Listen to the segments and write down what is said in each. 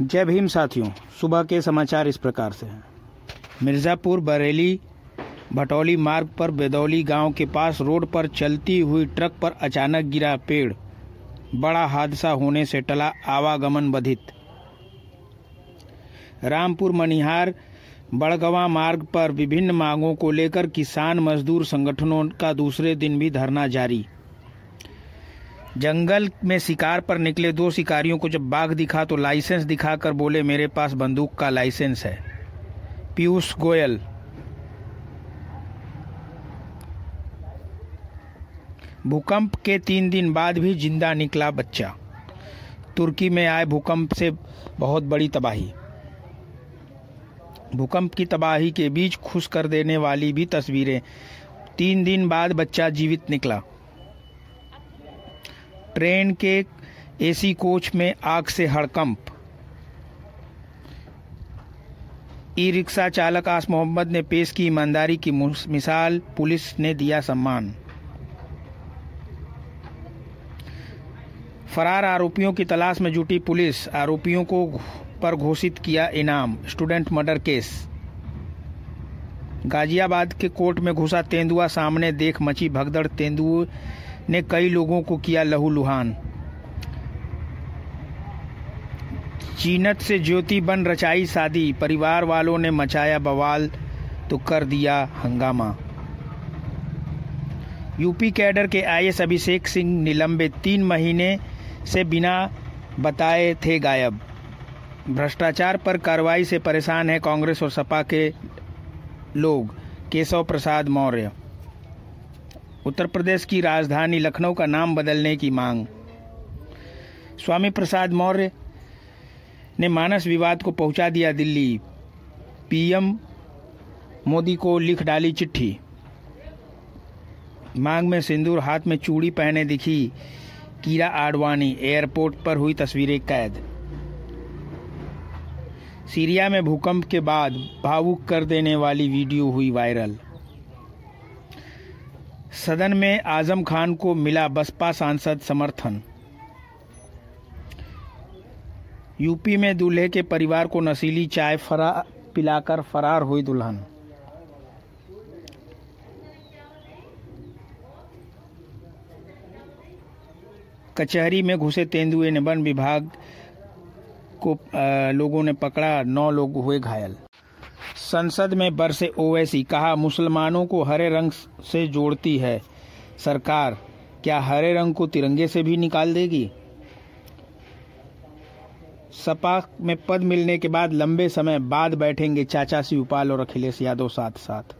जय भीम साथियों, सुबह के समाचार इस प्रकार से हैं। मिर्ज़ापुर, बरेली, भटौली मार्ग पर बेदौली गाँव के पास रोड पर चलती हुई ट्रक पर अचानक गिरा पेड़। बड़ा हादसा होने से टला आवागमन बाधित। रामपुर, मनिहार, बड़गवा मार्ग पर विभिन्न मांगों को लेकर किसान मजदूर संगठनों का दूसरे दिन भी धरना जारी। जंगल में शिकार पर निकले दो शिकारियों को जब बाघ दिखा तो लाइसेंस दिखाकर बोले, मेरे पास बंदूक का लाइसेंस है। पीयूष गोयल। भूकंप के तीन दिन बाद भी ज़िंदा निकला बच्चा। तुर्की में आए भूकंप से बहुत बड़ी तबाही। भूकंप की तबाही के बीच खुश कर देने वाली भी तस्वीरें। तीन दिन बाद बच्चा जीवित निकला। ट्रेन के एसी कोच में आग से हड़कंप। ई रिक्शा चालक आस मोहम्मद ने पेश की ईमानदारी की मिसाल। पुलिस ने दिया सम्मान। फरार आरोपियों की तलाश में जुटी पुलिस। आरोपियों को पर घोषित किया इनाम। Student murder case. गाजियाबाद के कोर्ट में घुसा तेंदुआ। सामने देख मची भगदड़ तेंदुए ने कई लोगों को किया लहूलुहान। चीनत से ज्योति बन रचाई शादी, परिवार वालों ने मचाया बवाल तो कर दिया हंगामा। यूपी कैडर के आईएएस अभिषेक सिंह निलंबित, तीन महीने से बिना बताए थे गायब। भ्रष्टाचार पर कार्रवाई से परेशान है कांग्रेस और सपा के लोग, केशव प्रसाद मौर्य। उत्तर प्रदेश की राजधानी लखनऊ का नाम बदलने की मांग। स्वामी प्रसाद मौर्य ने मानस विवाद को पहुँचा दिया दिल्ली। पीएम मोदी को लिख डाली चिट्ठी। मांग में सिंदूर हाथ में चूड़ी पहने दिखी कीरा आडवाणी, एयरपोर्ट पर हुई तस्वीरें कैद। सीरिया में भूकंप के बाद भावुक कर देने वाली वीडियो हुई वायरल। सदन में आज़म खान को मिला बसपा सांसद समर्थन। यूपी में दूल्हे के परिवार को नशीली चाय फरा पिलाकर फरार हुई दुल्हन। कचहरी में घुसे तेंदुए ने वन विभाग को आ, लोगों ने पकड़ा नौ लोग हुए घायल। संसद में बरसे ओवैसी, कहा, मुसलमानों को हरे रंग से जोड़ती है सरकार। क्या हरे रंग को तिरंगे से भी निकाल देगी? सपा में पद मिलने के बाद लंबे समय बाद बैठेंगे चाचा शिवपाल और अखिलेश यादव साथ साथ।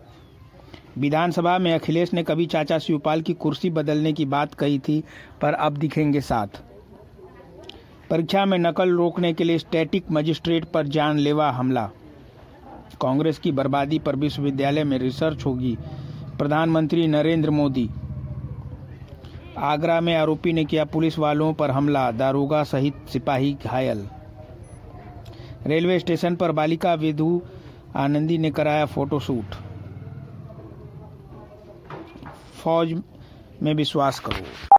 विधानसभा में अखिलेश ने कभी चाचा शिवपाल की कुर्सी बदलने की बात कही थी, पर अब दिखेंगे साथ। परीक्षा में नकल रोकने के लिए स्टैटिक मजिस्ट्रेट पर जानलेवा हमला कांग्रेस की बर्बादी पर विश्वविद्यालय में रिसर्च होगी। प्रधानमंत्री नरेंद्र मोदी। आगरा में आरोपी ने किया पुलिस वालों पर हमला, दारोगा सहित सिपाही घायल। रेलवे स्टेशन पर बालिका विधु आनंदी ने कराया फोटोशूट। फौज में विश्वास करो।